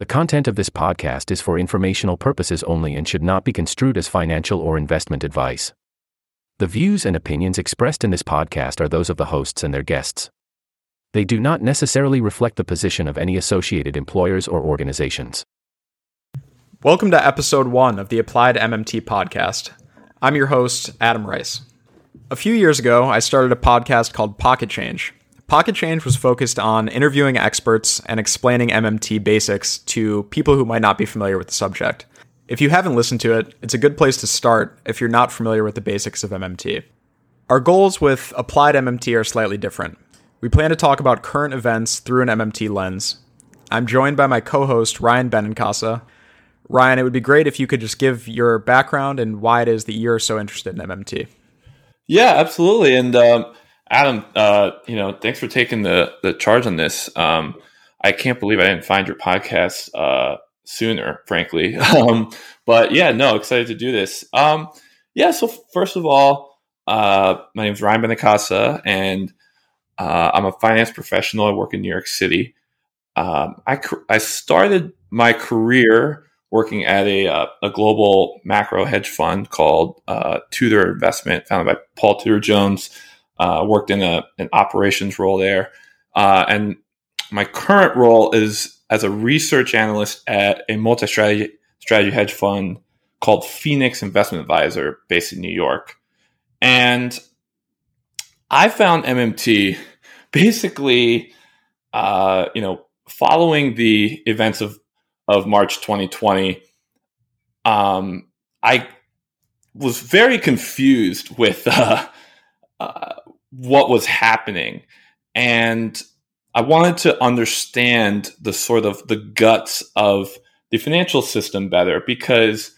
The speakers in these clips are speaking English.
The content of this podcast is for informational purposes only and should not be construed as financial or investment advice. The views and opinions expressed in this podcast are those of the hosts and their guests. They do not necessarily reflect the position of any associated employers or organizations. Welcome to episode one of the Applied MMT podcast. I'm your host, Adam Rice. A few years ago, I started a podcast called Pocket Change. Pocket Change was focused on interviewing experts and explaining MMT basics to people who might not be familiar with the subject. If you haven't listened to it, it's a good place to start if you're not familiar with the basics of MMT. Our goals with Applied MMT are slightly different. We plan to talk about current events through an MMT lens. I'm joined by my co host, Ryan Benincasa. Ryan, it would be great if you could just give your background and why it is that you're so interested in MMT. Yeah, absolutely. And um, Adam, uh, you know, thanks for taking the the charge on this. Um, I can't believe I didn't find your podcast uh, sooner, frankly. Um, but yeah, no, excited to do this. Um, yeah, so first of all, uh, my name is Ryan Benincasa, and uh, I'm a finance professional. I work in New York City. Um, I I started my career working at a uh, a global macro hedge fund called uh, Tudor Investment, founded by Paul Tudor Jones uh, worked in a, an operations role there. Uh, and my current role is as a research analyst at a multi strategy strategy hedge fund called Phoenix Investment Advisor based in New York. And I found MMT basically, uh, you know, following the events of, of March 2020. Um, I was very confused with uh, what was happening. And I wanted to understand the sort of the guts of the financial system better because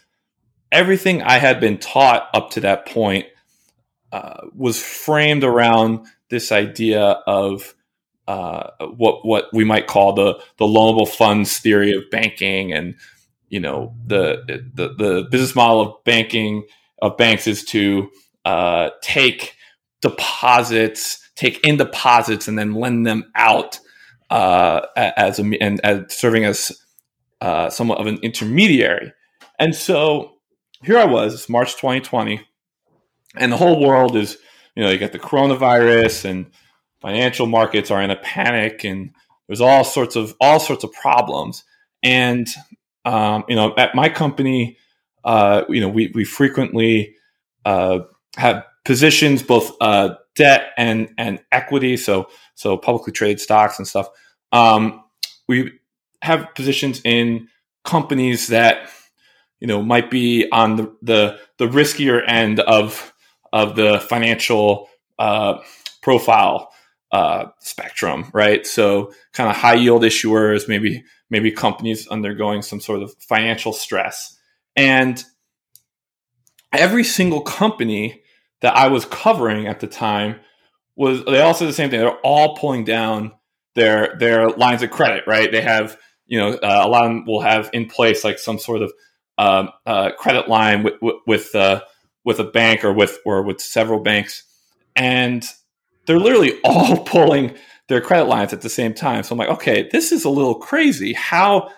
everything I had been taught up to that point uh, was framed around this idea of uh, what what we might call the the loanable funds theory of banking, and you know the the, the business model of banking of banks is to uh, take deposits, take in deposits, and then lend them out uh, as a, and as serving as uh, somewhat of an intermediary. And so here I was, it's March 2020, and the whole world is, you know, you got the coronavirus and financial markets are in a panic and there's all sorts of all sorts of problems. And um, you know, at my company, uh, you know, we we frequently uh, have positions, both uh, debt and and equity. So so publicly traded stocks and stuff. Um, we have positions in companies that you know might be on the the, the riskier end of of the financial uh, profile uh, spectrum, right? So kind of high yield issuers, maybe maybe companies undergoing some sort of financial stress, and every single company that I was covering at the time was they all said the same thing. They're all pulling down their their lines of credit, right? They have you know uh, a lot of them will have in place like some sort of um, uh, credit line with with uh, with a bank or with or with several banks, and they're literally all pulling their credit lines at the same time. So I'm like, okay, this is a little crazy. How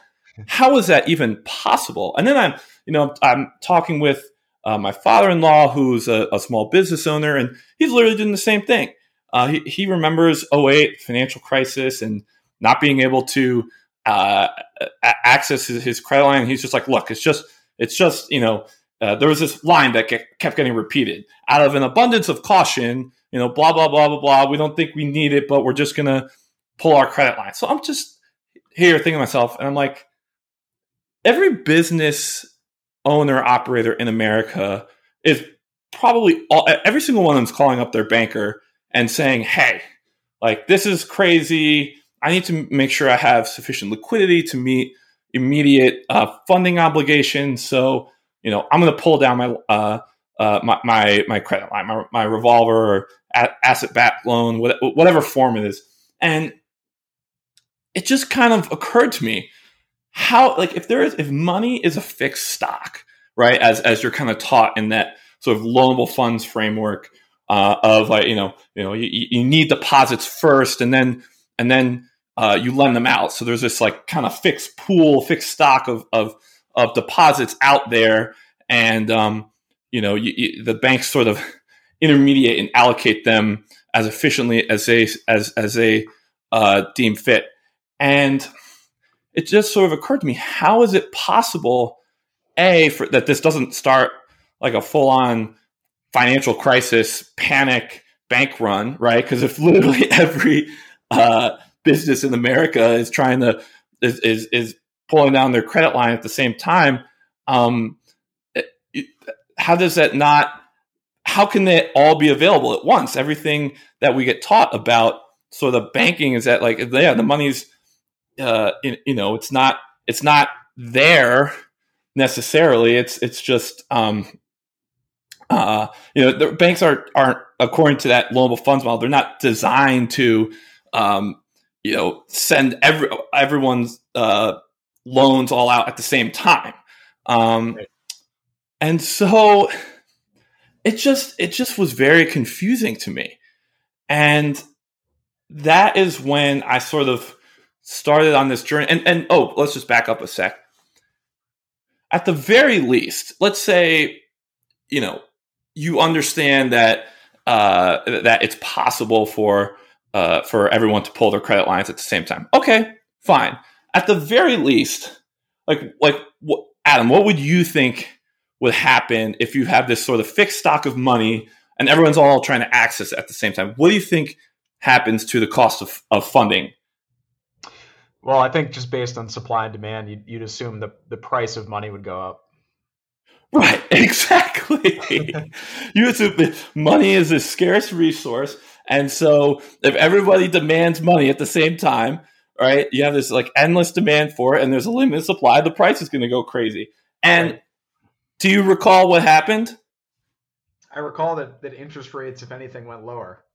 how is that even possible? And then I'm you know I'm talking with uh, my father-in-law, who's a, a, small business owner, and he's literally doing the same thing. Uh, he, he, remembers 08 financial crisis and not being able to uh, access his, his, credit line. He's just like, look, it's just, it's just, you know, uh, there was this line that kept getting repeated out of an abundance of caution. You know, blah blah blah blah blah. We don't think we need it, but we're just gonna pull our credit line. So I'm just here thinking to myself, and I'm like, every business owner operator in America is probably all, every single one of them is calling up their banker and saying, "Hey, like this is crazy. I need to make sure I have sufficient liquidity to meet immediate uh, funding obligations. So, you know, I'm going to pull down my uh, uh, my, my, my credit line, my, my revolver, or asset backed loan, whatever form it is." And it just kind of occurred to me how like if there is if money is a fixed stock right as as you're kind of taught in that sort of loanable funds framework uh, of like you know you know you, you need deposits first and then and then uh, you lend them out. So there's this like kind of fixed pool, fixed stock of of, of deposits out there, and um, you know you, you, the banks sort of intermediate and allocate them as efficiently as they as as they uh, deem fit. And it just sort of occurred to me: how is it possible, a, for, that this doesn't start like a full on financial crisis, panic, bank run, right? Because if literally every uh, business in America is trying to is, is, is pulling down their credit line at the same time, um, how does that not? How can they all be available at once? Everything that we get taught about sort of banking is that like yeah, the money's uh, in, you know it's not it's not there necessarily. It's it's just um, uh, you know, the banks are aren't according to that loanable funds model. They're not designed to, um, you know, send every everyone's uh, loans all out at the same time. Um, right. And so it just it just was very confusing to me, and that is when I sort of started on this journey. And and oh, let's just back up a sec. At the very least, let's say, you know, you understand that uh, that it's possible for uh, for everyone to pull their credit lines at the same time. Okay, fine. At the very least, like like what, Adam, what would you think would happen if you have this sort of fixed stock of money and everyone's all trying to access it at the same time? What do you think happens to the cost of, of funding? Well, I think just based on supply and demand, you'd, you'd assume the, the price of money would go up. Right, exactly. you assume money is a scarce resource, and so if everybody demands money at the same time, right, you have this like endless demand for it, and there's a limited supply, the price is going to go crazy. And right. do you recall what happened? I recall that, that interest rates, if anything, went lower.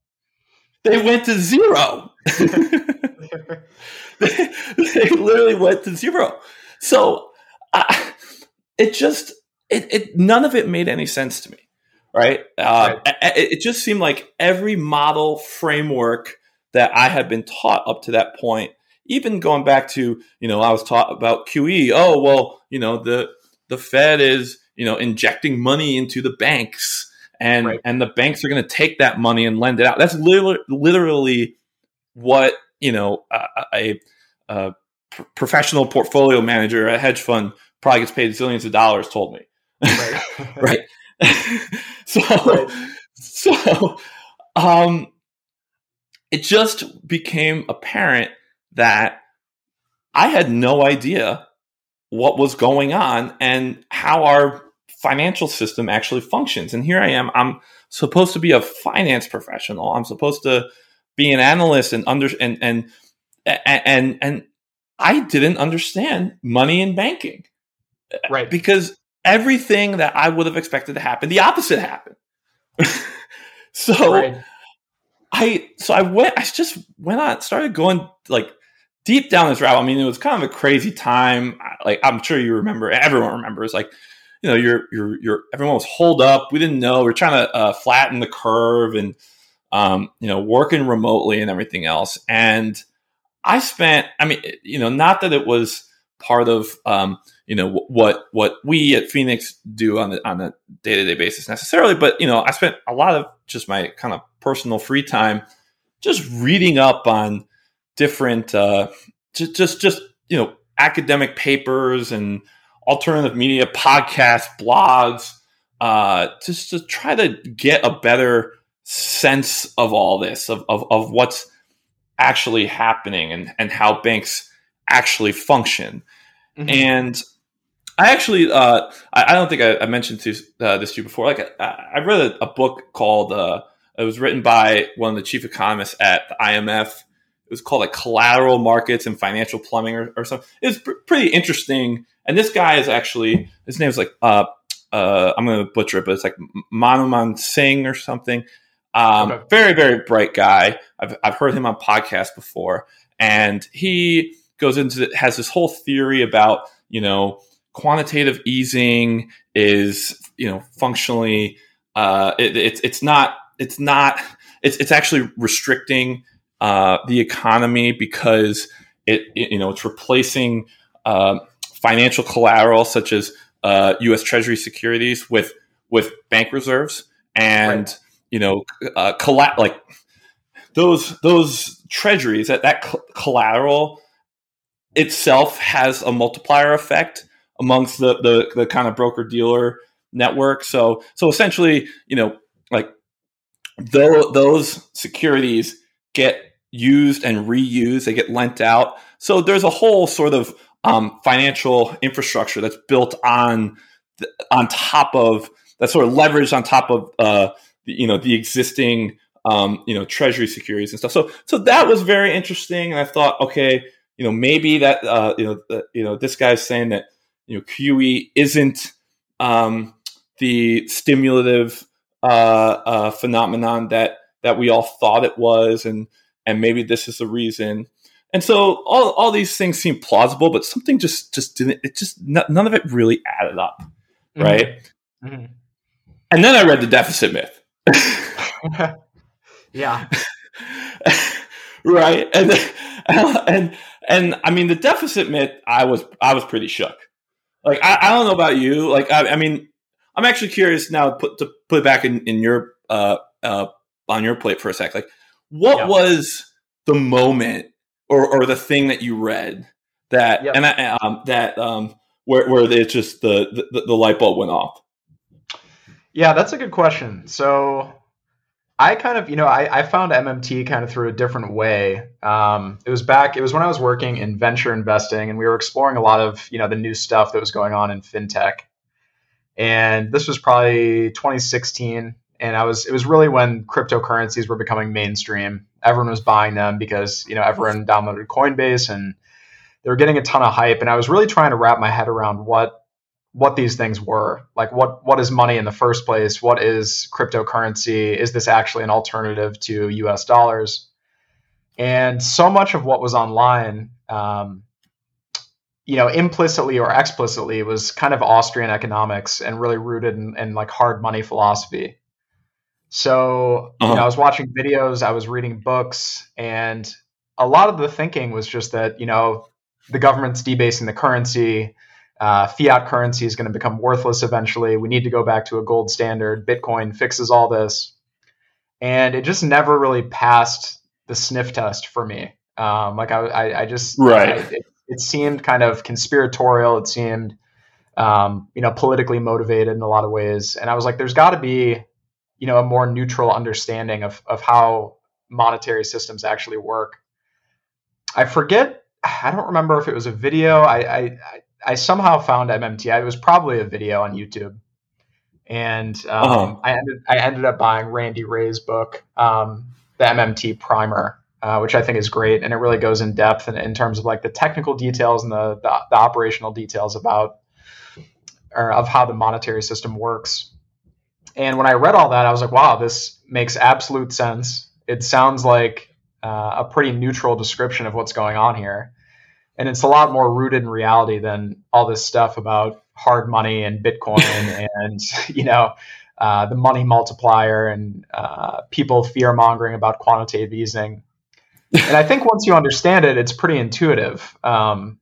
They went to zero. they, they literally went to zero. So it just it, it none of it made any sense to me right, uh, right. It, it just seemed like every model framework that i had been taught up to that point even going back to you know i was taught about qe oh well you know the the fed is you know injecting money into the banks and right. and the banks are going to take that money and lend it out that's literally, literally what you know a, a, a professional portfolio manager a hedge fund probably gets paid zillions of dollars told me right? right. so, right. so, um, it just became apparent that I had no idea what was going on and how our financial system actually functions. And here I am. I'm supposed to be a finance professional. I'm supposed to be an analyst and under and and and and I didn't understand money and banking. Right. Because everything that I would have expected to happen, the opposite happened. so right. I so I went I just went on started going like deep down this route. I mean, it was kind of a crazy time. Like I'm sure you remember, everyone remembers. Like you know, you're you're you're everyone was holed up. We didn't know. We are trying to uh, flatten the curve and um, you know working remotely and everything else. And I spent. I mean, you know, not that it was part of um, you know what what we at Phoenix do on the on a day to day basis necessarily, but you know I spent a lot of just my kind of personal free time just reading up on different uh, just just just you know academic papers and alternative media podcasts, blogs, uh, just to try to get a better sense of all this of of, of what's actually happening and and how banks actually function. Mm-hmm. And I actually, uh, I, I, don't think I, I mentioned to, uh, this to you before. Like, I, I read a, a, book called, uh, it was written by one of the chief economists at the IMF. It was called like Collateral Markets and Financial Plumbing or, or something. It was pr- pretty interesting. And this guy is actually, his name is like, uh, uh, I'm going to butcher it, but it's like Manmohan Singh or something. Um, okay. Very, very bright guy. I've, I've heard him on podcasts before. And he, goes into has this whole theory about you know quantitative easing is you know functionally uh, it, it's it's not it's not it's it's actually restricting uh, the economy because it, it, you know it's replacing uh, financial collateral such as U.S. Uh, Treasury securities with with bank reserves and right. you know uh, colla- like those those treasuries that that collateral itself has a multiplier effect amongst the the, the kind of broker dealer network. So so essentially, you know, like though those securities get used and reused, they get lent out. So there's a whole sort of um, financial infrastructure that's built on on top of that sort of leveraged on top of uh, you know the existing um, you know treasury securities and stuff. So so that was very interesting, and I thought, okay, you know maybe that uh, you know the, you know this guy's saying that you know QE isn't um, the stimulative uh, uh, phenomenon that that we all thought it was, and and maybe this is the reason. And so all, all these things seem plausible, but something just just didn't. It just none of it really added up, mm-hmm. right? Mm-hmm. And then I read the deficit myth. yeah. right. And and and I mean the deficit myth. I was I was pretty shook. Like I, I don't know about you. Like I, I mean, I'm actually curious now. Put to put it back in in your uh uh on your plate for a sec. Like, what yeah. was the moment or or the thing that you read that and I, um, that um where where it just the, the the light bulb went off? Yeah, that's a good question. So I kind of, you know, I, I found MMT kind of through a different way. Um, it was back, it was when I was working in venture investing and we were exploring a lot of, you know, the new stuff that was going on in fintech. And this was probably 2016. And I was, it was really when cryptocurrencies were becoming mainstream. Everyone was buying them because, you know, everyone downloaded Coinbase and they were getting a ton of hype. And I was really trying to wrap my head around what what these things were. Like what what is money in the first place? What is cryptocurrency? Is this actually an alternative to US dollars? And so much of what was online, um, you know, implicitly or explicitly was kind of Austrian economics and really rooted in, in like hard money philosophy. So, uh-huh. you know, I was watching videos, I was reading books, and a lot of the thinking was just that, you know, the government's debasing the currency uh, fiat currency is going to become worthless eventually. We need to go back to a gold standard. Bitcoin fixes all this. And it just never really passed the sniff test for me. Um, like I, I, I just, right. I, it, it, seemed kind of conspiratorial. It seemed, um, you know, politically motivated in a lot of ways. And I was like, there's got to be, you know, a more neutral understanding of, of how monetary systems actually work. I forget I don't remember if it was a video. I, I, I somehow found MMT. It was probably a video on YouTube, and um, uh-huh. I ended I ended up buying Randy Wray's book, um, the MMT Primer, uh, which I think is great, and it really goes in depth in, in terms of like the technical details and the, the, the operational details about or of how the monetary system works. And when I read all that, I was like, wow, this makes absolute sense. It sounds like uh, a pretty neutral description of what's going on here and it's a lot more rooted in reality than all this stuff about hard money and Bitcoin and you know uh, the money multiplier and uh, people fear mongering about quantitative easing. And I think once you understand it, it's pretty intuitive um,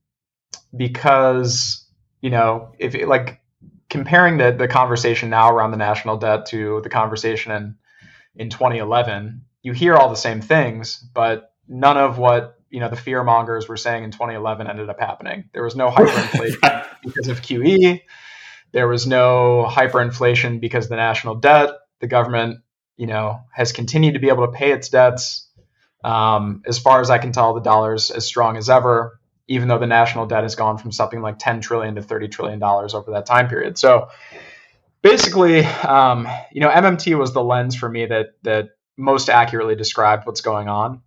because you know if it, like comparing the the conversation now around the national debt to the conversation in in 2011, you hear all the same things, but none of what you know the fear mongers were saying in 2011 ended up happening. There was no hyperinflation because of QE. There was no hyperinflation because the national debt, the government, you know, has continued to be able to pay its debts. Um, as far as I can tell, the dollar's as strong as ever, even though the national debt has gone from something like 10 trillion to 30 trillion dollars over that time period. So basically, um, you know, MMT was the lens for me that that most accurately described what's going on.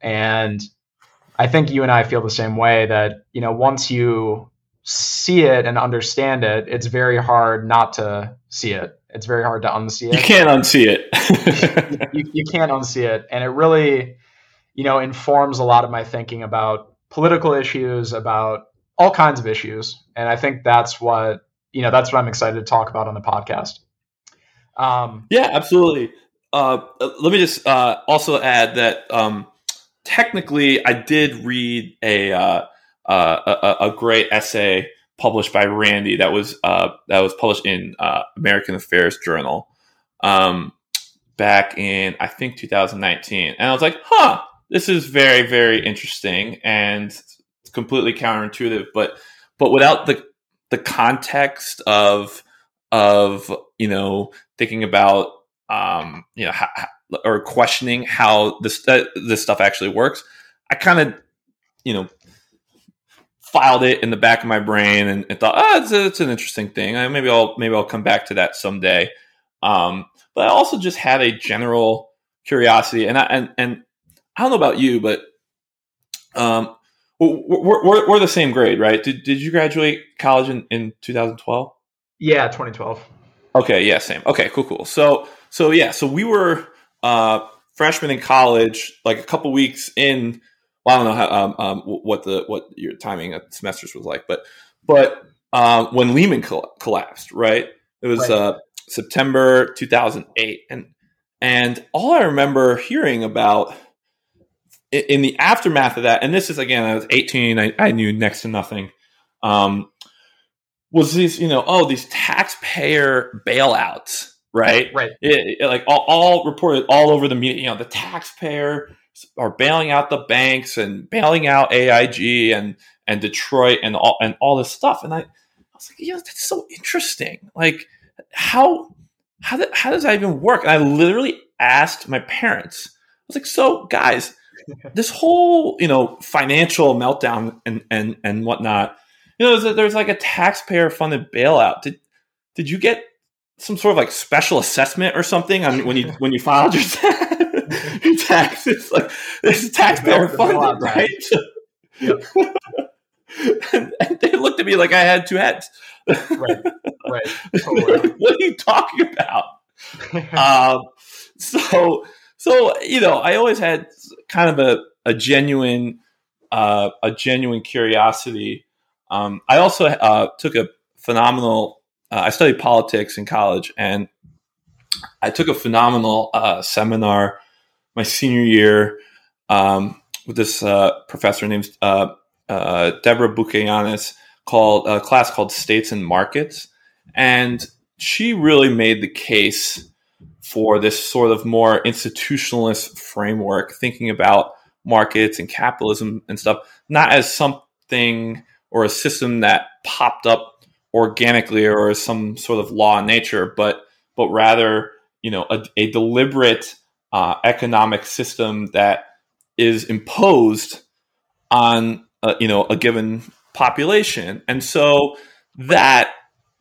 And I think you and I feel the same way that, you know, once you see it and understand it, it's very hard not to see it. It's very hard to unsee it. You can't unsee it. you, you can't unsee it. And it really, you know, informs a lot of my thinking about political issues, about all kinds of issues. And I think that's what, you know, that's what I'm excited to talk about on the podcast. Um, yeah, absolutely. Uh, let me just uh, also add that um, technically, I did read a, uh, uh, a, a great essay published by Randy that was uh, that was published in uh, American Affairs Journal um, back in I think 2019, and I was like, huh, this is very very interesting and completely counterintuitive, but but without the the context of of you know thinking about um, you know how, or questioning how this uh, this stuff actually works, I kind of you know filed it in the back of my brain and, and thought, oh, it's, a, it's, an interesting thing. I, maybe I'll maybe I'll come back to that someday. Um, but I also just had a general curiosity, and I, and and I don't know about you, but um, we're, we're, we're the same grade, right? Did did you graduate college in, in 2012? Yeah, 2012. Okay, yeah, same. Okay, cool, cool. So so yeah, so we were uh, freshmen in college, like a couple weeks in well, I don't know how um, um, what the what your timing of semesters was like, but but uh, when Lehman coll- collapsed, right? It was right. Uh, September 2008, and and all I remember hearing about in, the aftermath of that, and this is again, I was 18, I, I knew next to nothing. Um, was these you know oh these taxpayer bailouts right right it, it, like all, all reported all over the media you know the taxpayer are bailing out the banks and bailing out AIG and and Detroit and all and all this stuff. And I, I was like, yeah, that's so interesting. Like how how how does that even work? And I literally asked my parents. I was like, so guys, this whole you know financial meltdown and and and whatnot. You know, there's, there's like a taxpayer funded bailout. Did did you get some sort of like special assessment or something on when you when you filed your your taxes. Like this is taxpayer funded, right? Yep. and, and, they looked at me like I had two heads. right, right. What are you talking about? um, so, so you know, I always had kind of a, a genuine, uh, a genuine curiosity. Um, I also uh, took a phenomenal. Uh, I studied politics in college, and I took a phenomenal uh, seminar my senior year um, with this uh, professor named uh, Deborah Boucoyannis called a class called States and Markets, and she really made the case for this sort of more institutionalist framework, thinking about markets and capitalism and stuff, not as something or a system that popped up organically or as some sort of law in nature, but but rather, you know, a, a deliberate uh, economic system that is imposed on uh, you know a given population, and so that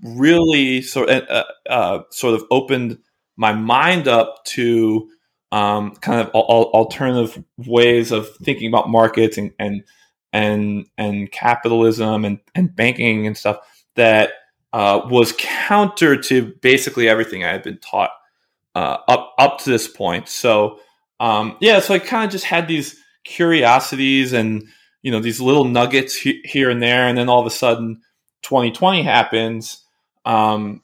really sort uh, uh, sort of opened my mind up to um, kind of al- alternative ways of thinking about markets and and and, and capitalism and, and banking and stuff that uh, was counter to basically everything I had been taught uh, up up to this point. So um, yeah, so I kind of just had these curiosities and you know these little nuggets he- here and there, and then all of a sudden, 2020 happens, um,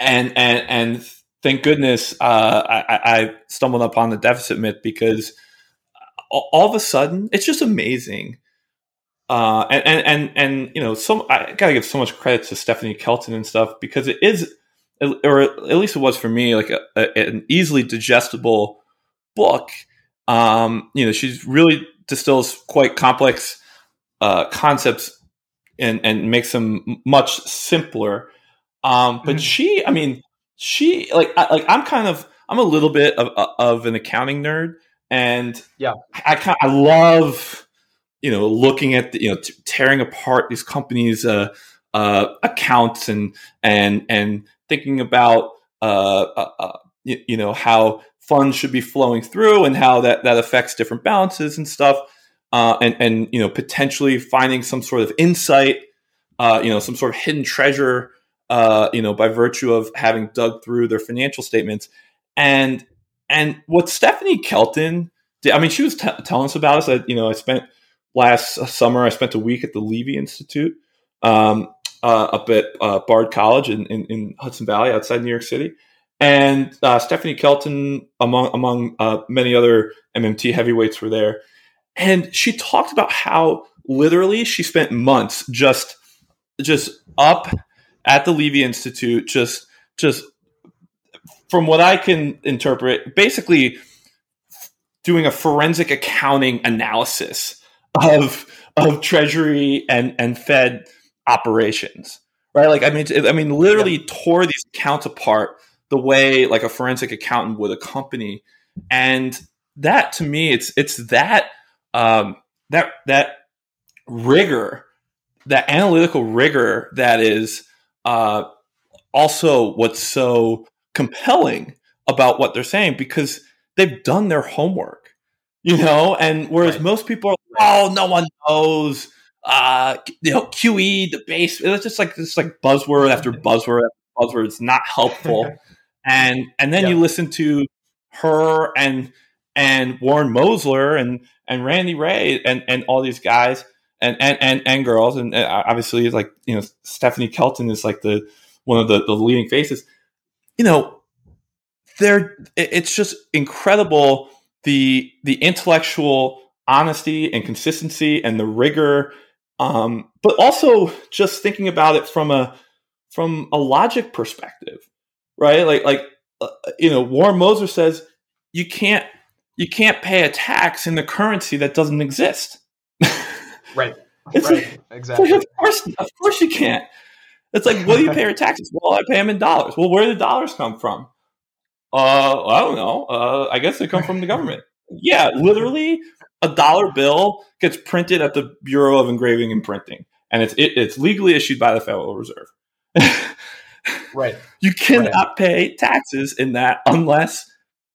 and and and thank goodness uh, I, I stumbled upon the deficit myth because all of a sudden it's just amazing. Uh, and, and, and, and, you know, some, I gotta give so much credit to Stephanie Kelton and stuff because it is, or at least it was for me, like a, a, an easily digestible book. Um, you know, she really distills quite complex uh, concepts and and makes them much simpler. Um, but mm-hmm. she, I mean, she like I, like I'm kind of I'm a little bit of of an accounting nerd, and yeah, I kind I love you know looking at the, you know t- tearing apart these companies' uh, uh, accounts and and and thinking about uh, uh, uh, you, you, know how funds should be flowing through and how that that affects different balances and stuff, uh, and and you know potentially finding some sort of insight, uh, you know, some sort of hidden treasure, uh, you know, by virtue of having dug through their financial statements, and and what Stephanie Kelton did, I mean, she was t- telling us about us. that you know, I spent last summer, I spent a week at the Levy Institute. Um, uh, up at uh, Bard College in, in, in, Hudson Valley outside New York City. and uh, Stephanie Kelton, among among uh, many other MMT heavyweights, were there, and she talked about how literally she spent months just just up at the Levy Institute, just just from what I can interpret, basically doing a forensic accounting analysis of of Treasury and and Fed operations, right? Like I mean, I mean, literally yeah. tore these accounts apart the way like a forensic accountant would a company, and that to me, it's it's that um, that that rigor, that analytical rigor that is uh, also what's so compelling about what they're saying because they've done their homework, you know. And whereas right. most people are, oh, no one knows. Uh, you know, QE, the base. It's just like it's like buzzword after buzzword after buzzword. It's not helpful. and and then you listen to her and and Warren Mosler and and Randy Wray and and all these guys and and and, and girls and obviously like you know Stephanie Kelton is like the one of the, the leading faces. You know, they're it's just incredible the the intellectual honesty and consistency and the rigor um, but also just thinking about it from a from a logic perspective right? Like like uh, you know, Warren Mosler says you can't you can't pay a tax in the currency that doesn't exist. Right. It's right. Like, exactly. Of course, of course you can't. It's like, what do you pay your taxes? Well, I pay them in dollars. Well, where do the dollars come from? Uh, I don't know. Uh, I guess they come from the government. Yeah, literally, a dollar bill gets printed at the Bureau of Engraving and Printing, and it's it, it's legally issued by the Federal Reserve. Right. You cannot right. pay taxes in that unless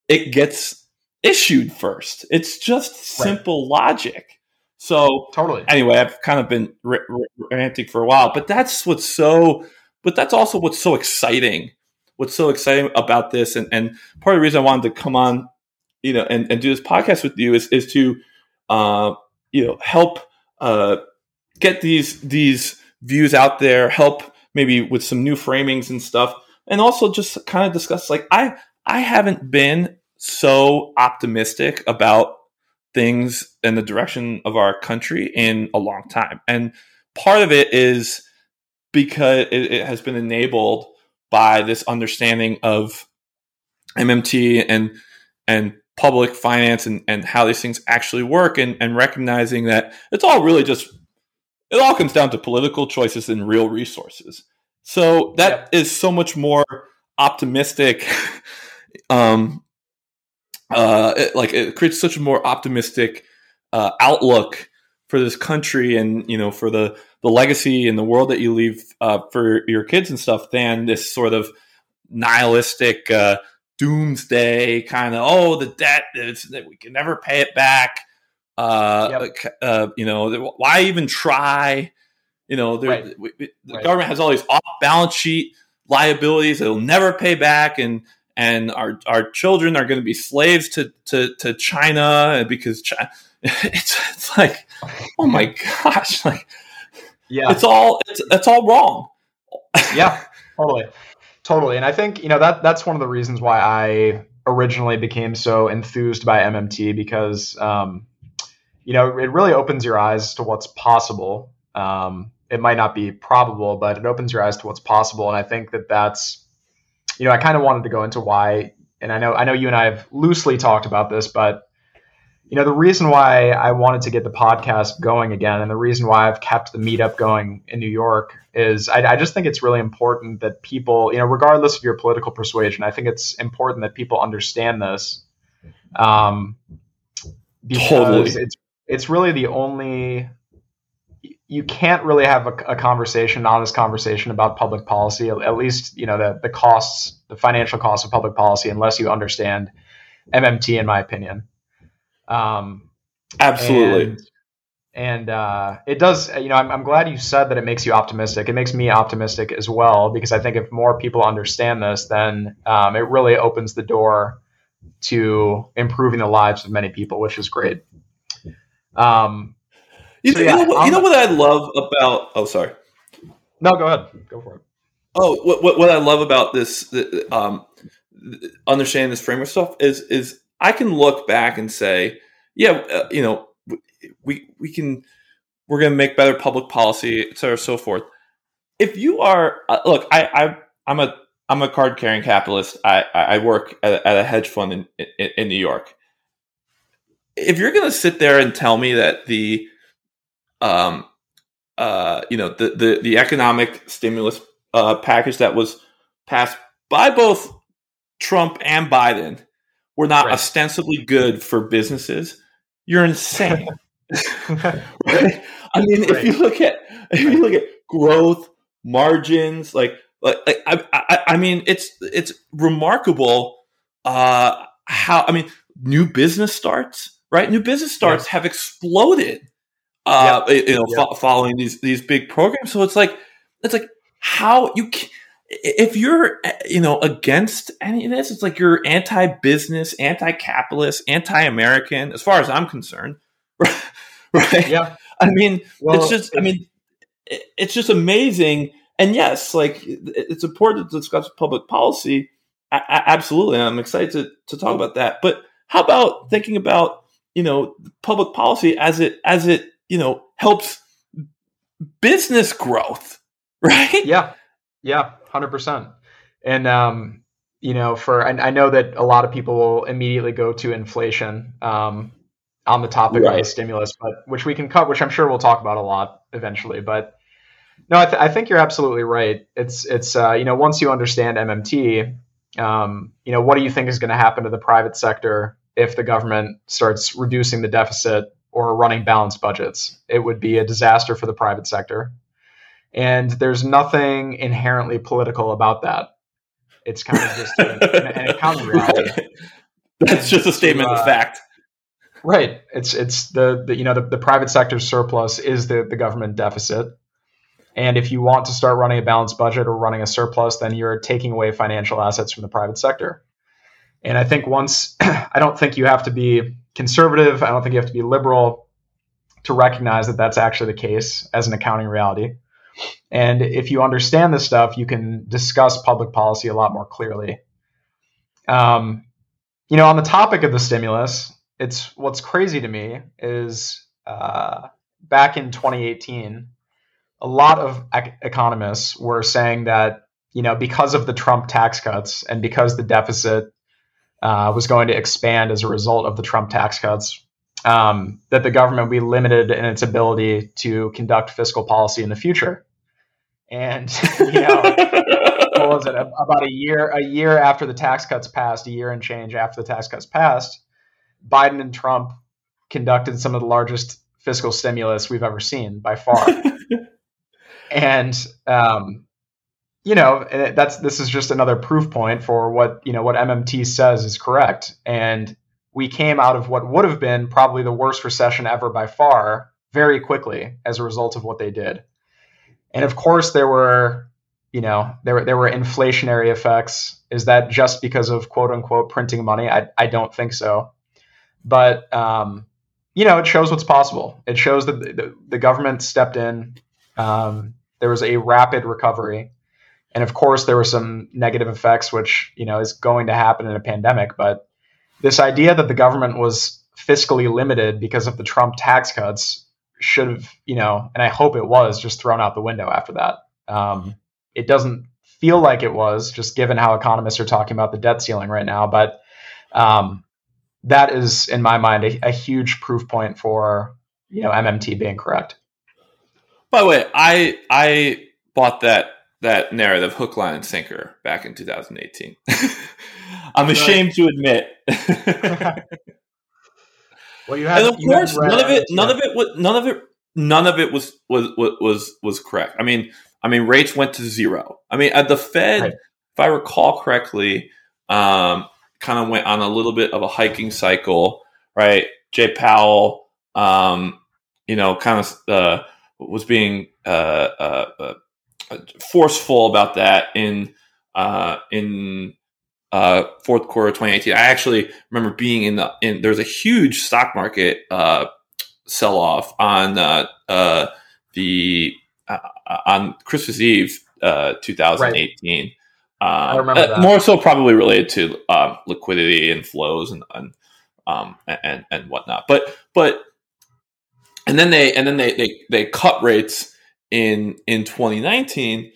it gets issued first. It's just simple right. logic. So totally. Anyway, I've kind of been r- r- ranting for a while, but that's what's so. But that's also what's so exciting. What's so exciting about this, and, and part of the reason I wanted to come on, you know, and, and do this podcast with you is is to, uh, you know, help uh, get these these views out there, help maybe with some new framings and stuff, and also just kind of discuss like I I haven't been so optimistic about things in the direction of our country in a long time, and part of it is because it, it has been enabled by this understanding of MMT and and public finance and, and how these things actually work and, and recognizing that it's all really just it all comes down to political choices and real resources. So that yep. is so much more optimistic. um, uh, it, like it creates such a more optimistic uh, outlook for this country and you know for the the legacy and the world that you leave uh, for your kids and stuff than this sort of nihilistic uh, doomsday kind of oh the debt is that we can never pay it back uh, yep. uh, you know, why even try? You know, right. we, we, the right. government has all these off-balance sheet liabilities that will never pay back, and and our our children are going to be slaves to to, to China because China, it's it's like, oh my gosh, like, yeah, it's all it's it's all wrong. yeah, totally, totally, and I think you know that that's one of the reasons why I originally became so enthused by MMT because um, you know, it really opens your eyes to what's possible. Um, it might not be probable, but it opens your eyes to what's possible. And I think that that's, you know, I kind of wanted to go into why, and I know, I know you and I have loosely talked about this, but you know, the reason why I wanted to get the podcast going again, and the reason why I've kept the meetup going in New York is I, I just think it's really important that people, you know, regardless of your political persuasion, I think it's important that people understand this. Um, because totally. it's it's really the only you can't really have a, a, conversation, an honest conversation about public policy, at least, you know, the, the costs, the financial costs of public policy, unless you understand MMT, in my opinion. Um, Absolutely. And, and uh, it does, you know, I'm, I'm glad you said that it makes you optimistic. It makes me optimistic as well, because I think if more people understand this, then um, it really opens the door to improving the lives of many people, which is great. Um, you, so, yeah, you, know, what, you know what I love about? Oh, sorry. No, go ahead. Go for it. Oh, what what, what I love about this um, understanding this framework stuff is is I can look back and say, yeah, uh, you know, we we can we're going to make better public policy, et cetera, so forth. If you are uh, look, I, I I'm a I'm a card carrying capitalist. I I work at a, at a hedge fund in, in, in New York. If you're going to sit there and tell me that the um uh you know the the, the economic stimulus uh, package that was passed by both Trump and Biden were not right. ostensibly good for businesses, you're insane. right? I mean, right. if you look at if you look at growth margins, like like, I, I, I mean, it's it's remarkable uh, how I mean, new business starts, right? New business starts have exploded, uh, you know, fo- following these these big programs. So it's like it's like how you if you're you know against any of this, it's like you're anti-business, anti-capitalist, anti-American, as far as I'm concerned, right? Yeah. I mean, well, it's just, I mean, it's just amazing. And yes, like it's important to discuss public policy. absolutely, I'm excited to, to talk about that. But how about thinking about you know public policy as it as it you know helps business growth right? Yeah, yeah, hundred percent. And um, you know, for I, I, know that a lot of people will immediately go to inflation um, on the topic right. of the stimulus, but which we can cut, which I'm sure we'll talk about a lot eventually. But no, I, th- I think you're absolutely right. It's it's uh, you know once you understand MMT, um, you know what do you think is going to happen to the private sector if the government starts reducing the deficit or running balanced budgets? It would be a disaster for the private sector. And there's nothing inherently political about that. It's kind of just an, an accounting reality. That's just a statement uh, of fact. Right. It's it's the, the you know the, the private sector surplus is the, the government deficit. And if you want to start running a balanced budget or running a surplus, then you're taking away financial assets from the private sector. And I think once I don't think you have to be conservative, I don't think you have to be liberal to recognize that that's actually the case as an accounting reality. And if you understand this stuff, you can discuss public policy a lot more clearly. Um, you know, on the topic of the stimulus, it's what's crazy to me is uh, back in 2018, a lot of ec- economists were saying that you know because of the Trump tax cuts and because the deficit uh, was going to expand as a result of the Trump tax cuts, um, that the government would be limited in its ability to conduct fiscal policy in the future. And you know, what was it? About a year, a year after the tax cuts passed, a year and change after the tax cuts passed, Biden and Trump conducted some of the largest fiscal stimulus we've ever seen by far. and um, you know that's this is just another proof point for what you know what MMT says is correct. And we came out of what would have been probably the worst recession ever by far very quickly as a result of what they did. And of course, there were, you know, there were there were inflationary effects. Is that just because of quote unquote printing money? I I don't think so. But um, you know, it shows what's possible. It shows that the, the government stepped in. Um, there was a rapid recovery, and of course, there were some negative effects, which you know is going to happen in a pandemic. But this idea that the government was fiscally limited because of the Trump tax cuts should have, you know, and I hope it was just thrown out the window after that. Um, it doesn't feel like it was, just given how economists are talking about the debt ceiling right now. But um, that is, in my mind, a, a, huge proof point for you know MMT being correct. By the way, I I bought that that narrative hook, line, and sinker back in 2018. I'm ashamed to admit. well, you had, and of course, none of it, none of it, was, none of it, none of it was was was was correct. I mean, I mean, rates went to zero. I mean, at the Fed, right. if I recall correctly, um, kind of went on a little bit of a hiking cycle, right? Jay Powell, um, you know, kind of uh, was being uh, uh, uh forceful about that in uh, in uh, fourth quarter 2018. I actually remember being in the in there's a huge stock market uh, sell off on uh, uh the uh, on Christmas Eve uh, 2018. Right. Um, I remember uh, that. more so probably related to um, liquidity and flows and and, um, and and whatnot. But but and then they and then they they, they cut rates in in 2019.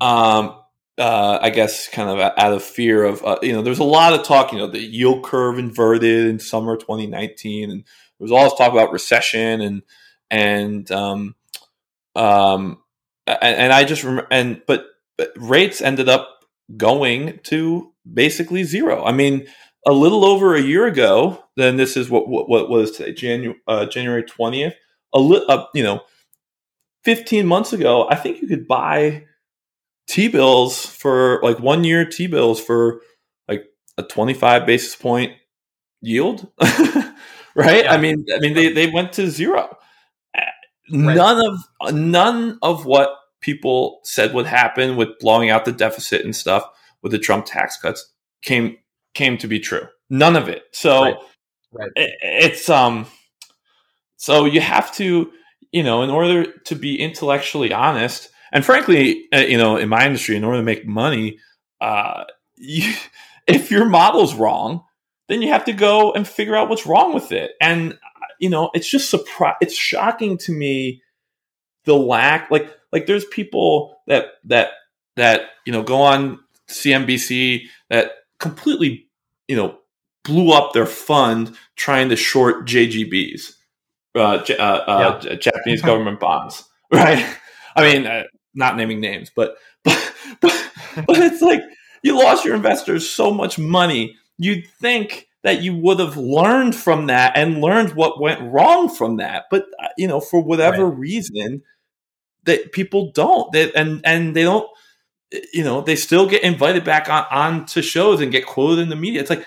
Um, uh, I guess kind of out of fear of uh, you know there's a lot of talk you know the yield curve inverted in summer 2019 and there was all this talk about recession and and um um and, and I just remember and but, but rates ended up going to basically zero. I mean a little over a year ago then this is what what, what was today January uh, January 20th a li- uh, you know 15 months ago I think you could buy T bills for like one year T bills for like a 25 basis point yield, right? Yeah. I mean, I mean, they, they went to zero. Right. None of none of what people said would happen with blowing out the deficit and stuff with the Trump tax cuts came came to be true. None of it. So right. Right. It, it's um. So you have to, you know, in order to be intellectually honest, and frankly, uh, you know, in my industry, in order to make money, uh, you, if your model's wrong, then you have to go and figure out what's wrong with it. And you know, it's just surprise. It's shocking to me the lack. Like, like there's people that that that you know go on CNBC that completely you know blew up their fund trying to short JGBs, uh, uh, uh. Japanese government bonds, right? I mean, uh, not naming names, but but but, but it's like you lost your investors so much money. You'd think that you would have learned from that and learned what went wrong from that, but uh, you know, for whatever right. reason, that people don't. They, and and they don't. You know, they still get invited back on, on to shows and get quoted in the media. It's like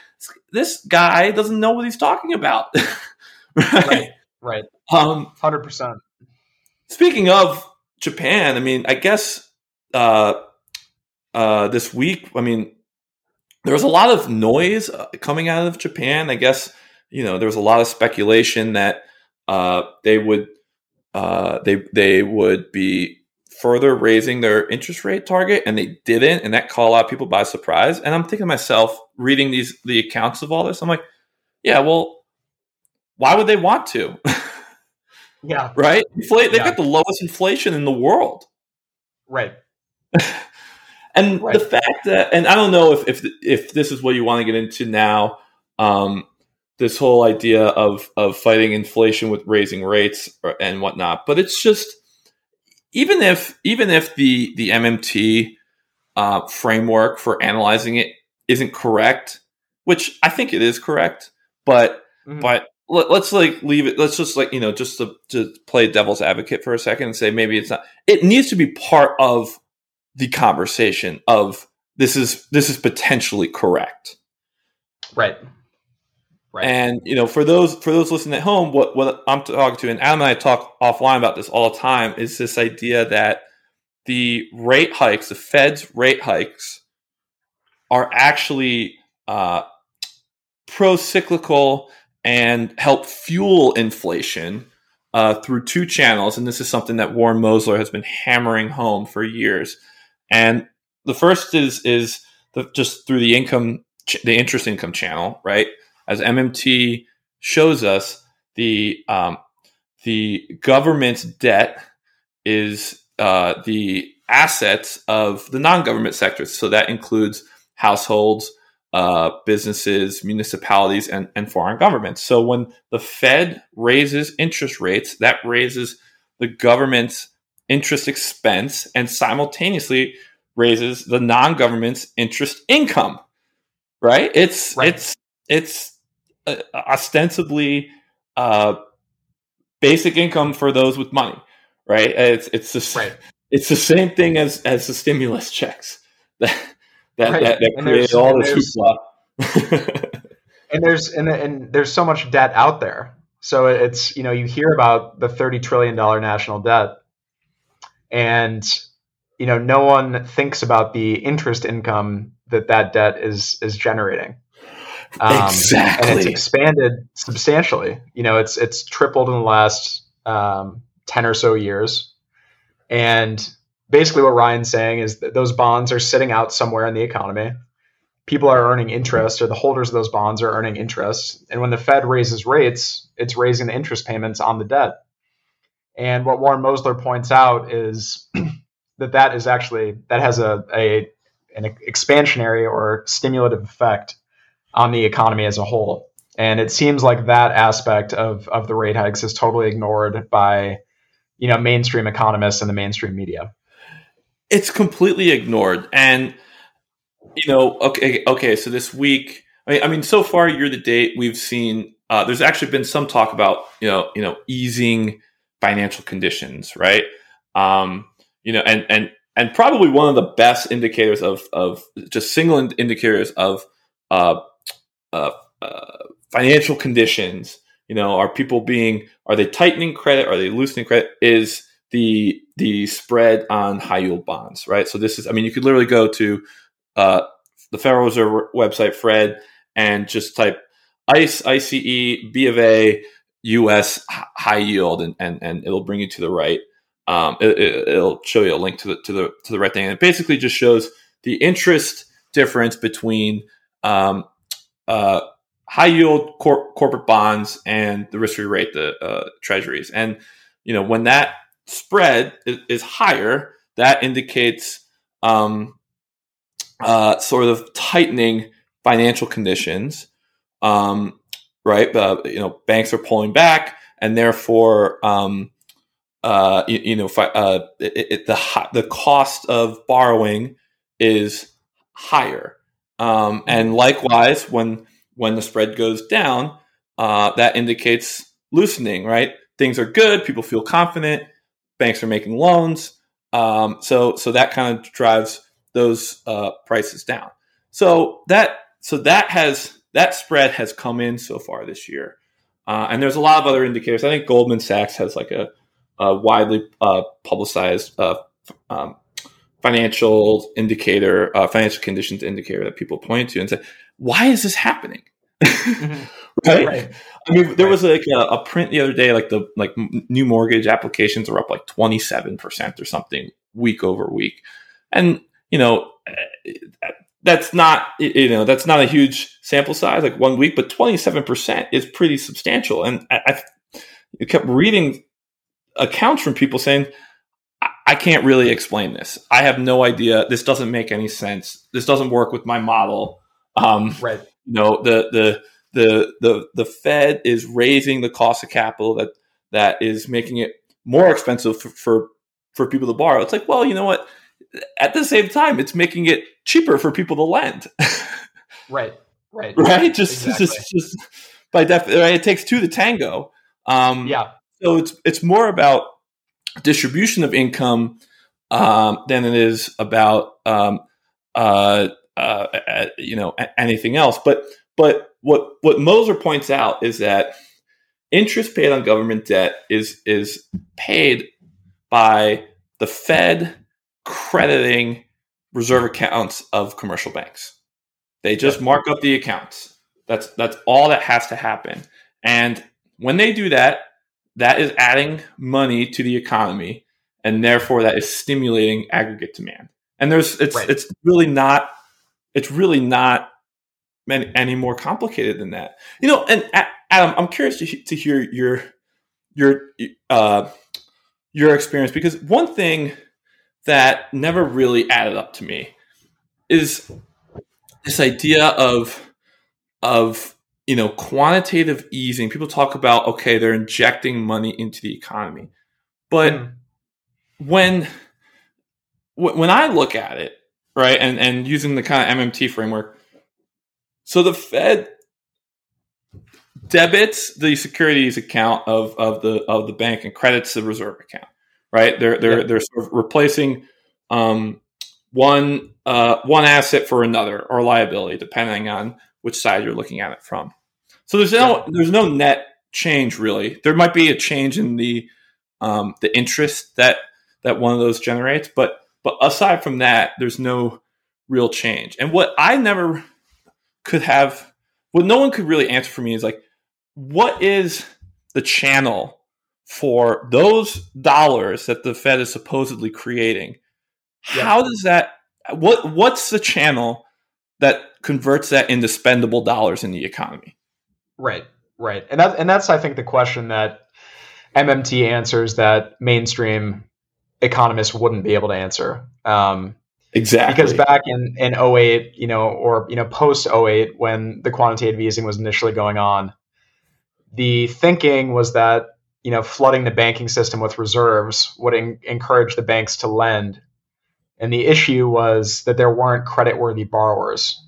this guy doesn't know what he's talking about. right. Right. Right. Um, hundred percent. Speaking of Japan, I mean, I guess uh, uh, this week, I mean, there was a lot of noise uh, coming out of Japan. I guess you know there was a lot of speculation that uh, they would uh, they they would be further raising their interest rate target, and they didn't, and that caught a lot of people by surprise. And I'm thinking to myself, reading these the accounts of all this, I'm like, yeah, well, why would they want to? Yeah. Right? Inflate they've yeah. got the lowest inflation in the world. Right. and right. the fact that and I don't know if if if this is what you want to get into now, um, this whole idea of of fighting inflation with raising rates or, and whatnot, but it's just even if even if the the MMT uh, framework for analyzing it isn't correct, which I think it is correct, but mm-hmm. but let, us like leave it. Let's just like you know, just to, to play devil's advocate for a second and say maybe it's not. It needs to be part of the conversation of this is this is potentially correct, right? Right. And you know, for those for those listening at home, what what I'm talking to, and Adam and I talk offline about this all the time, is this idea that the rate hikes, the Fed's rate hikes, are actually uh, pro cyclical and help fuel inflation uh, through two channels. And this is something that Warren Mosler has been hammering home for years. And the first is is the, just through the income, the interest income channel, right? As MMT shows us, the um, the government's debt is uh, the assets of the non-government sectors. So that includes households, uh, businesses, municipalities, and, and foreign governments. So when the Fed raises interest rates, that raises the government's interest expense and simultaneously raises the non-government's interest income. Right? It's right. it's it's uh, ostensibly uh, basic income for those with money. Right? It's it's the, right. it's the same thing as as the stimulus checks. that right. that, that created all this hoopla. and there's and, and there's so much debt out there. So it's you know you hear about the thirty trillion dollar national debt, and you know no one thinks about the interest income that that debt is is generating. Um, exactly, and it's expanded substantially. You know, it's it's tripled in the last um, ten or so years, and basically what Ryan's saying is that those bonds are sitting out somewhere in the economy. People are earning interest, or the holders of those bonds are earning interest. And when the Fed raises rates, it's raising the interest payments on the debt. And what Warren Mosler points out is that that is actually that has a, a an expansionary or stimulative effect on the economy as a whole. And it seems like that aspect of, of the rate hikes is totally ignored by, you know, mainstream economists and the mainstream media. It's completely ignored. And, you know, okay, okay, so this week, I mean, I mean so far year to date, we've seen uh, there's actually been some talk about, you know, you know, easing financial conditions, right? Um, you know, and and and probably one of the best indicators of of just single indicators of uh, uh, uh, financial conditions. You know, are people being are they tightening credit? Are they loosening credit? Is the the spread on high yield bonds, right? So this is, I mean, you could literally go to uh, the Federal Reserve website, FRED, and just type ICE, ICE, B of A, U.S. high yield, and, and and it'll bring you to the right. Um, it, will show you a link to the to the to the right thing, and it basically just shows the interest difference between um, uh, high yield cor- corporate bonds and the risk free rate, the uh, treasuries. And you know when that spread is, higher, that indicates um, uh, sort of tightening financial conditions. Um, right, uh, you know, banks are pulling back, and therefore, um, uh, you, you, know, uh, it, it, the the cost of borrowing is higher. Um, and likewise, when when the spread goes down, uh, that indicates loosening, right? Things are good, people feel confident, banks are making loans. Um, so so that kind of drives those uh, prices down. So that so that has that spread has come in so far this year, uh, and there's a lot of other indicators. I think Goldman Sachs has like a, a widely uh, publicized uh, um, financial indicator, uh, financial conditions indicator that people point to and say, "Why is this happening?" mm-hmm. right? right? I mean, there right. was like a, a, print the other day, like the like new mortgage applications are up like twenty seven percent or something week over week, and you know eh, that's not you know that's not a huge sample size, like one week, but twenty seven percent is pretty substantial. And I, I kept reading accounts from people saying. I can't really explain this. I have no idea. This doesn't make any sense. This doesn't work with my model. Um, right you know the the the the the Fed is raising the cost of capital that that is making it more expensive for, for for people to borrow. It's like, well, you know what? At the same time, it's making it cheaper for people to lend. right. Right. Right. Just exactly. just, just by def, right? It takes two to tango. Um, yeah. So it's it's more about distribution of income um, than it is about um, uh, uh, you know anything else. But but what what Mosler points out is that interest paid on government debt is is paid by the Fed crediting reserve accounts of commercial banks. They just mark up the accounts. That's that's all that has to happen. And when they do that, that is adding money to the economy, and therefore that is stimulating aggregate demand. And there's it's right. it's really not it's really not any, any more complicated than that. You know, and Adam, I'm curious to, to hear your your uh, your experience because one thing that never really added up to me is this idea of of you know quantitative easing. People talk about okay, they're injecting money into the economy, but mm. when when I look at it, right? And and using the kind of MMT framework. So the Fed debits the securities account of, of the of the bank and credits the reserve account. Right? They're they're they're sort of replacing um, one uh, one asset for another or liability, depending on which side you're looking at it from. So there's no yeah. there's no net change really. There might be a change in the um, the interest that that one of those generates, but but aside from that, there's no real change. And what I never could have, what no one could really answer for me is like, what is the channel for those dollars that the Fed is supposedly creating Yeah. How does that? What what's the channel that converts that into spendable dollars in the economy? Right, right, and that and that's I think the question that MMT answers that mainstream economists wouldn't be able to answer. Um, exactly. Because back in, in 08, you know, or, you know, post 08, when the quantitative easing was initially going on, the thinking was that, you know, flooding the banking system with reserves would encourage the banks to lend. And the issue was that there weren't creditworthy borrowers.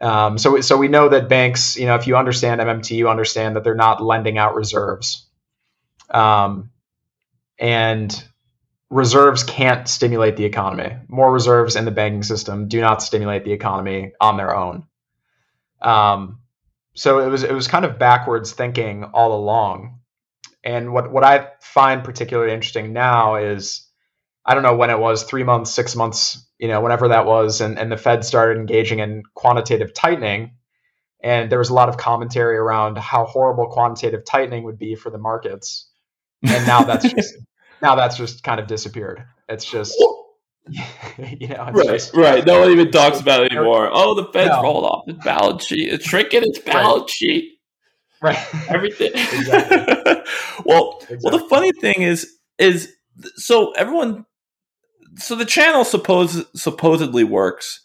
Um, so, so we know that banks, you know, if you understand MMT, you understand that they're not lending out reserves. Um, and reserves can't stimulate the economy. More reserves in the banking system do not stimulate the economy on their own. Um, so it was it was kind of backwards thinking all along. And what what I find particularly interesting now is I don't know when it was three months, six months, you know, whenever that was, and, and the Fed started engaging in quantitative tightening. And there was a lot of commentary around how horrible quantitative tightening would be for the markets and now that's just now that's just kind of disappeared. It's just you know, right, just, right. No one even talks about it anymore. Oh, the Fed's no. rolled off the balance sheet. It's shrinking its balance right. sheet. Right. Everything. well, exactly. well, the funny thing is, is so everyone, so the channel suppose supposedly works,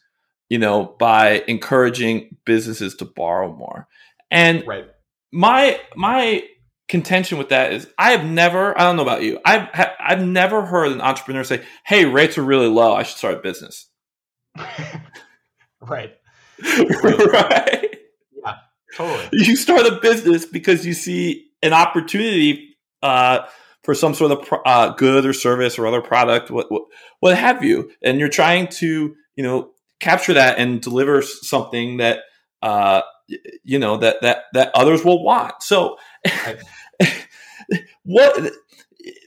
you know, by encouraging businesses to borrow more, and right. My my contention with that is I have never, I don't know about you, I've, I've never heard an entrepreneur say, hey, rates are really low. I should start a business. right. right. Yeah, totally. You start a business because you see an opportunity uh, for some sort of uh, good or service or other product, what, what, what have you. And you're trying to, you know, capture that and deliver something that, uh, you know, that, that, that others will want. So, what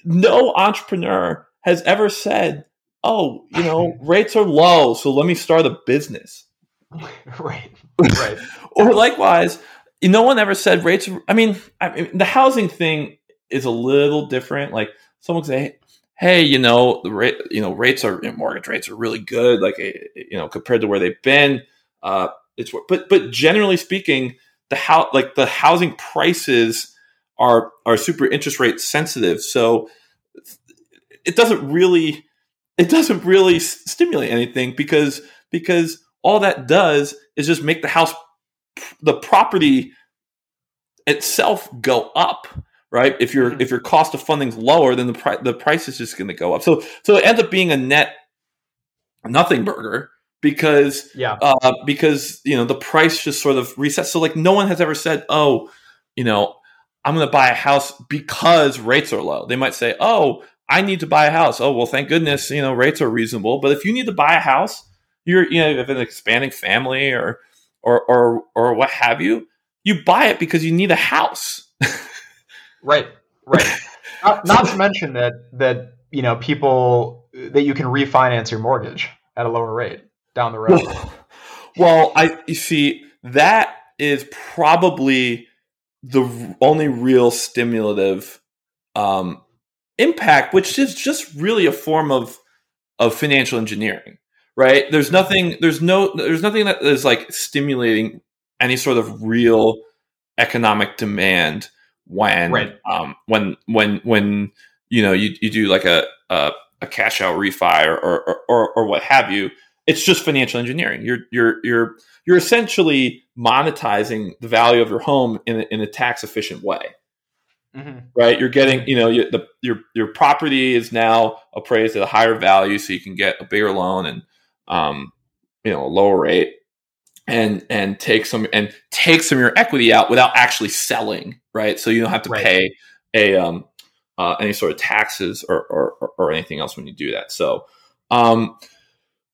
no entrepreneur has ever said, "Oh, you know, rates are low, so let me start a business." Right. Right. or likewise, no one ever said rates. I mean, I mean, the housing thing is a little different. Like someone say, "Hey, you know, the rate, you know, rates are you know, mortgage rates are really good, like eh, you know, compared to where they've been." Uh, it's but but generally speaking, the how like the housing prices are are super interest rate sensitive. So it doesn't really it doesn't really stimulate anything because because all that does is just make the house the property itself go up right if your mm-hmm. if your cost of funding is lower then the pri- the price is just going to go up so so it ends up being a net nothing burger because yeah uh, because you know the price just sort of resets so like no one has ever said oh you know I'm going to buy a house because rates are low. They might say, "Oh, I need to buy a house." Oh, well, thank goodness, you know, rates are reasonable. But if you need to buy a house, you're you know, have an expanding family or or or or what have you, you buy it because you need a house. right. Right. not, not to mention that that, you know, people that you can refinance your mortgage at a lower rate down the road. Well, I you see that is probably the only real stimulative um, impact, which is just really a form of of financial engineering, right? There's nothing, there's no, there's nothing that is like stimulating any sort of real economic demand when, right. um, when, when, when you know you, you do like a, a, a cash out refi or, or, or, or what have you. It's just financial engineering. You're you're you're you're essentially monetizing the value of your home in a, in a tax efficient way. Mm-hmm. Right, you're getting, you know, you, the, your your property is now appraised at a higher value, so you can get a bigger loan and, um, you know, a lower rate, and and take some and take some of your equity out without actually selling. Right, so you don't have to right. pay a um, uh, any sort of taxes or, or or anything else when you do that. So, um,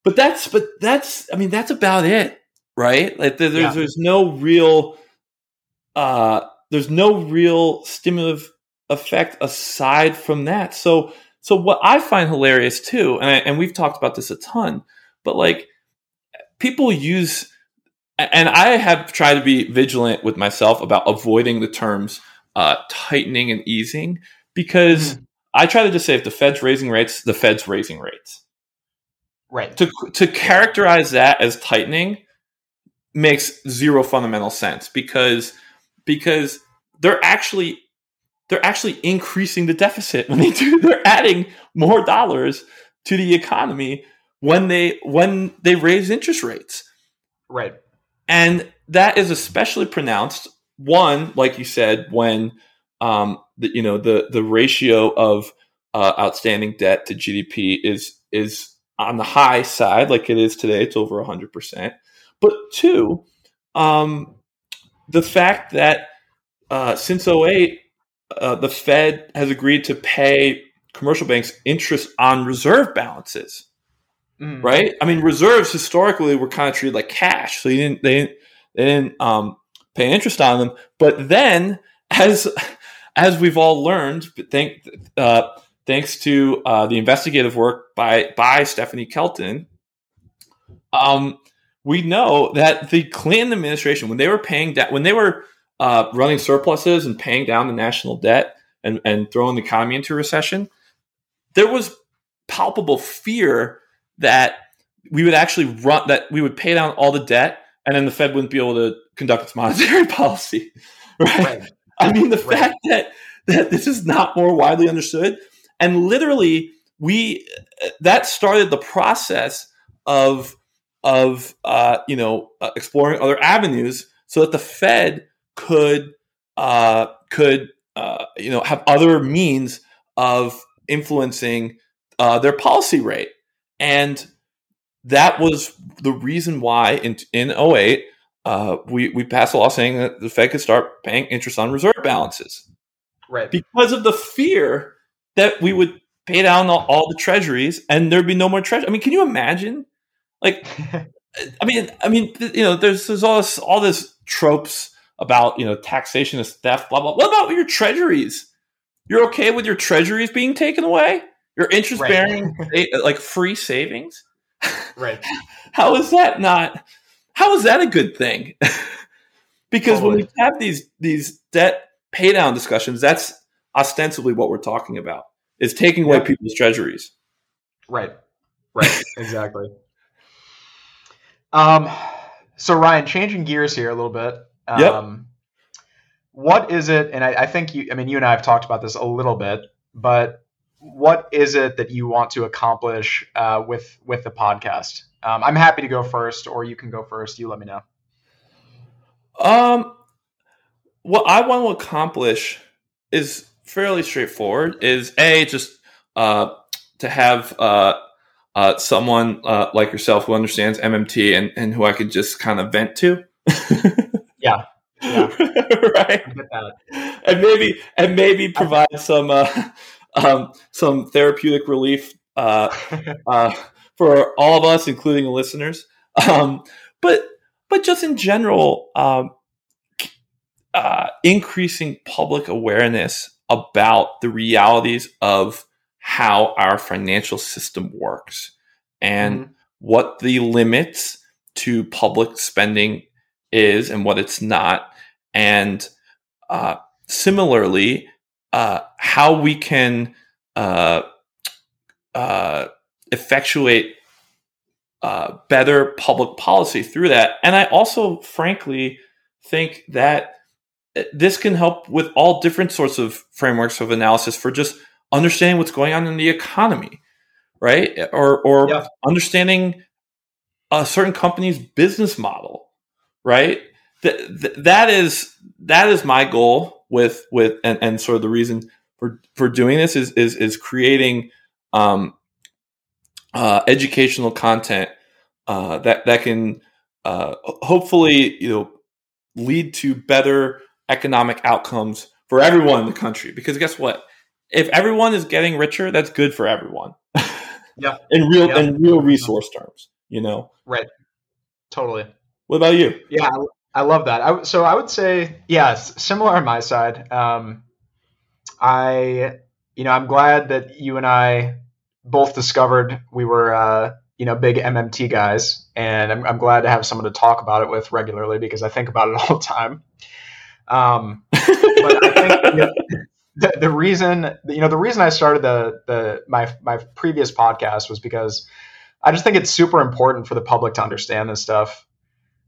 but that's but that's I mean that's about it, right? Like there's yeah. there's no real uh there's no real stimulative effect aside from that. So so what I find hilarious too, and I, and we've talked about this a ton, but like people use and I have tried to be vigilant with myself about avoiding the terms uh, tightening and easing because mm-hmm. I try to just say if the Fed's raising rates, the Fed's raising rates Right. To to characterize that as tightening makes zero fundamental sense because because they're actually they're actually increasing the deficit when they do they're adding more dollars to the economy when they when they raise interest rates. Right. And that is especially pronounced one like you said when um the, you know the the ratio of uh, outstanding debt to GDP is is on the high side like it is today it's over 100% but two um the fact that uh, since 08 uh, the Fed has agreed to pay commercial banks interest on reserve balances. Mm. Right? I mean, reserves historically were kind of treated like cash, so you didn't they didn't, they didn't um, pay interest on them. But then, as as we've all learned, thank, uh, thanks to uh, the investigative work by by Stephanie Kelton, um, we know that the Clinton administration, when they were paying debt, when they were uh, running surpluses and paying down the national debt and, and throwing the economy into recession, there was palpable fear that we would actually run that we would pay down all the debt and then the Fed wouldn't be able to conduct its monetary policy. Right? right. I mean, the right. fact that that this is not more widely understood, and literally, we that started the process of of uh, you know uh, exploring other avenues so that the Fed could uh, could uh, you know have other means of influencing uh, their policy rate, and that was the reason why in in 08, uh, we we passed a law saying that the Fed could start paying interest on reserve balances, right? Because of the fear that we would pay down all, all the treasuries and there'd be no more treasury. I mean, can you imagine? Like, I mean, I mean, you know, there's there's all this all this tropes about you know taxation is theft, blah blah. What about your treasuries? You're okay with your treasuries being taken away? Your interest bearing right. Uh, like free savings? Right. how is that not? How is that a good thing? because totally. when we have these these debt pay down discussions, that's ostensibly what we're talking about is taking away yep. people's treasuries. Right. Right. exactly. Um. So Ryan, changing gears here a little bit. Um, yep. What is it? And I, I think you, I mean, you and I have talked about this a little bit, but what is it that you want to accomplish uh, with with the podcast? Um, I'm happy to go first, or you can go first. You let me know. Um, what I want to accomplish is fairly straightforward. Is a just uh, to have uh, uh, someone uh, like yourself who understands MMT and, and who I could just kind of vent to. Yeah. Yeah. right. And maybe and maybe provide some uh, um, some therapeutic relief uh, uh, for all of us, including the listeners. Um, but but just in general, um, uh, increasing public awareness about the realities of how our financial system works and mm-hmm. what the limits to public spending is and what it's not, and uh, similarly, uh, how we can uh, uh effectuate uh, better public policy through that. And I also, frankly, think that this can help with all different sorts of frameworks of analysis for just understanding what's going on in the economy, right? Or or yeah. understanding a certain company's business model right? Th- that is that is my goal with with and, and sort of the reason for for doing this is is is creating um, uh, educational content uh, that that can uh, hopefully you know lead to better economic outcomes for everyone in the country. Because guess what? If everyone is getting richer, that's good for everyone. yeah. in real yeah. in real resource terms, you know. Right. Totally. What about you? Yeah, I, I love that. I, so I would say, yes, yeah, similar on my side. Um, I, you know, I'm glad that you and I both discovered we were, uh, you know, big MMT guys, and I'm, I'm glad to have someone to talk about it with regularly because I think about it all the time. Um, but I think you know, the, the reason, you know, the reason I started the the my my previous podcast was because I just think it's super important for the public to understand this stuff.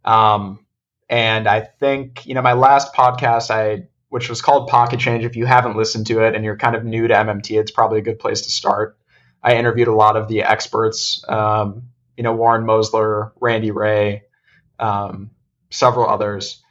Um, and I think, you know, my last podcast, I which was called Pocket Change. If you haven't listened to it and you're kind of new to MMT, it's probably a good place to start. I interviewed a lot of the experts, um, you know, Warren Mosler, Randy Wray, um, several others.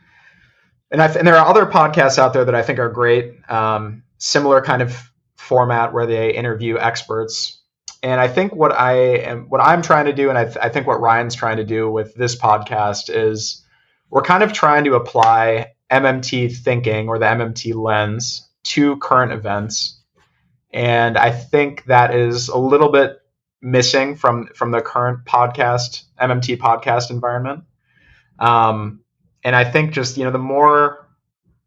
And, th- and, there are other podcasts out there that I think are great, um, similar kind of format where they interview experts. And I think what I am, what I'm trying to do, and I, th- I think what Ryan's trying to do with this podcast is we're kind of trying to apply MMT thinking or the MMT lens to current events. And I think that is a little bit missing from from the current podcast MMT podcast environment. Um, and I think just you know the more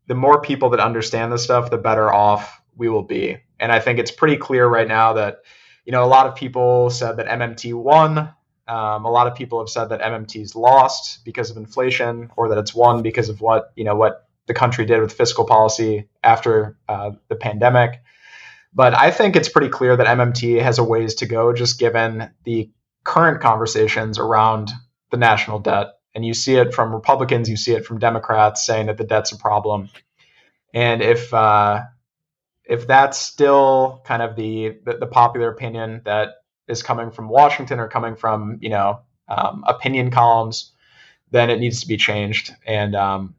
the more people that understand this stuff, the better off we will be. And I think it's pretty clear right now that you know a lot of people said that MMT won um, a lot of people have said that MMT's lost because of inflation, or that it's won because of what you know what the country did with fiscal policy after uh, the pandemic. But I think it's pretty clear that MMT has a ways to go, just given the current conversations around the national debt. And you see it from Republicans, you see it from Democrats saying that the debt's a problem. And if uh, if that's still kind of the, the, the popular opinion that is coming from Washington or coming from you know um, opinion columns, then it needs to be changed, and um,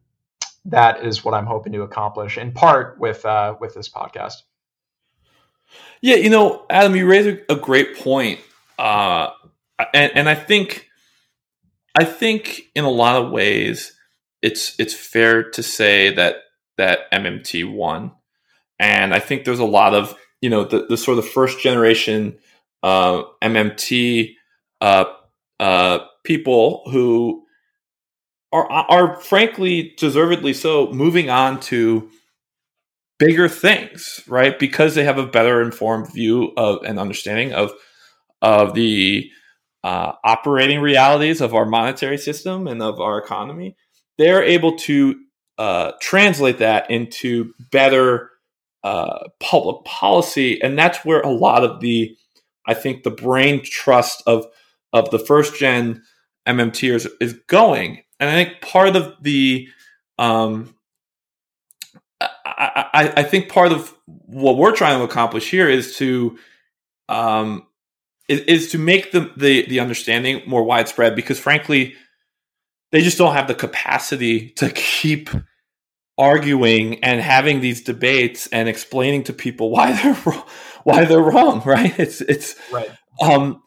that is what I'm hoping to accomplish in part with uh, with this podcast. Yeah, you know, Adam, you raise a, great point, uh, and, and I think I think in a lot of ways it's it's fair to say that that MMT won, and I think there's a lot of you know the, the sort of first generation uh, MMT uh, uh, people who are are frankly deservedly so moving on to bigger things, right? Because they have a better informed view of and understanding of of the uh, operating realities of our monetary system and of our economy. They're able to uh, translate that into better uh, public policy, and that's where a lot of the I think the brain trust of of the first gen MMTers is going, and I think part of the um, I, I, I, think part of what we're trying to accomplish here is to um, is, is to make the, the the understanding more widespread because frankly they just don't have the capacity to keep arguing and having these debates and explaining to people why they're wrong why they're wrong, right? It's it's right. Um,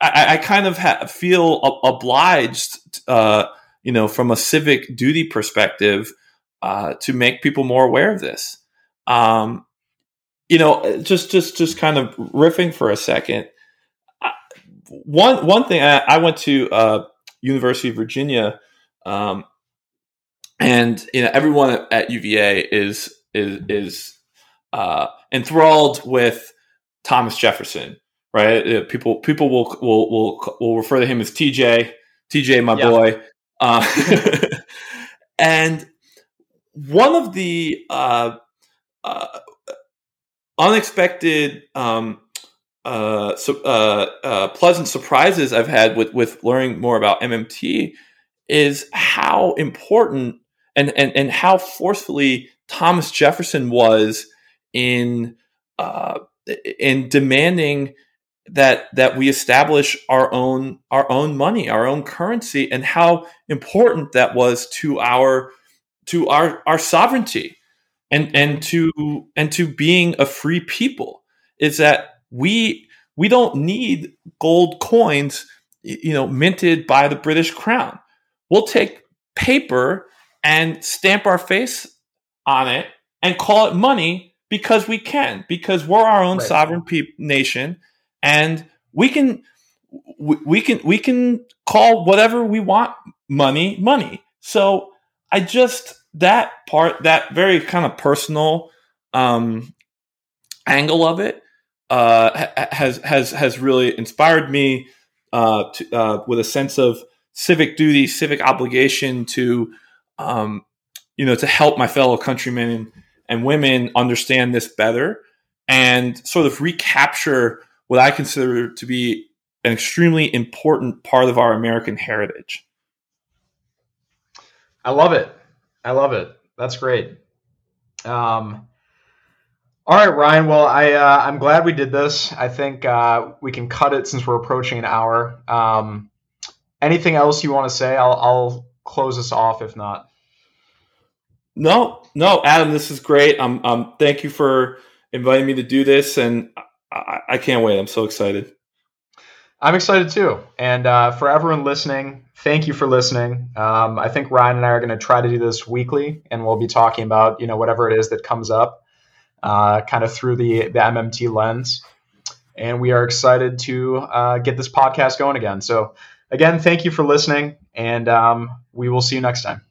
I, I kind of ha- feel obliged, uh, you know, from a civic duty perspective, uh, to make people more aware of this. Um, you know, just just just kind of riffing for a second. One one thing I, I went to uh, University of Virginia, um, and you know everyone at, at UVA is is is uh, enthralled with Thomas Jefferson, right? Uh, people people will will will will refer to him as TJ, TJ, my yeah. boy. Uh, and one of the uh, uh, unexpected, um, uh, so, uh, pleasant surprises I've had with with learning more about MMT is how important and and and how forcefully Thomas Jefferson was in uh, in demanding that that we establish our own our own money, our own currency, and how important that was to our to our our sovereignty and and to and to being a free people is that we we don't need gold coins you know minted by the British crown. We'll take paper and stamp our face on it and call it money because we can because we're our own right. sovereign pe- nation and we can we, we can we can call whatever we want money money so i just that part that very kind of personal um angle of it uh has has has really inspired me uh, to, uh with a sense of civic duty civic obligation to um you know to help my fellow countrymen and women understand this better and sort of recapture what I consider to be an extremely important part of our American heritage. I love it. I love it. That's great. Um, all right, Ryan. Well, I uh, I'm glad we did this. I think uh, we can cut it since we're approaching an hour. Um, anything else you want to say? I'll, I'll close us off if not. No, no, Adam, this is great. Um, um, thank you for inviting me to do this, and I, I can't wait. I'm so excited. I'm excited too. And uh, for everyone listening, thank you for listening. Um, I think Ryan and I are going to try to do this weekly, and we'll be talking about you know whatever it is that comes up, uh, kind of through the the MMT lens. And we are excited to uh, get this podcast going again. So again, thank you for listening, and um, we will see you next time.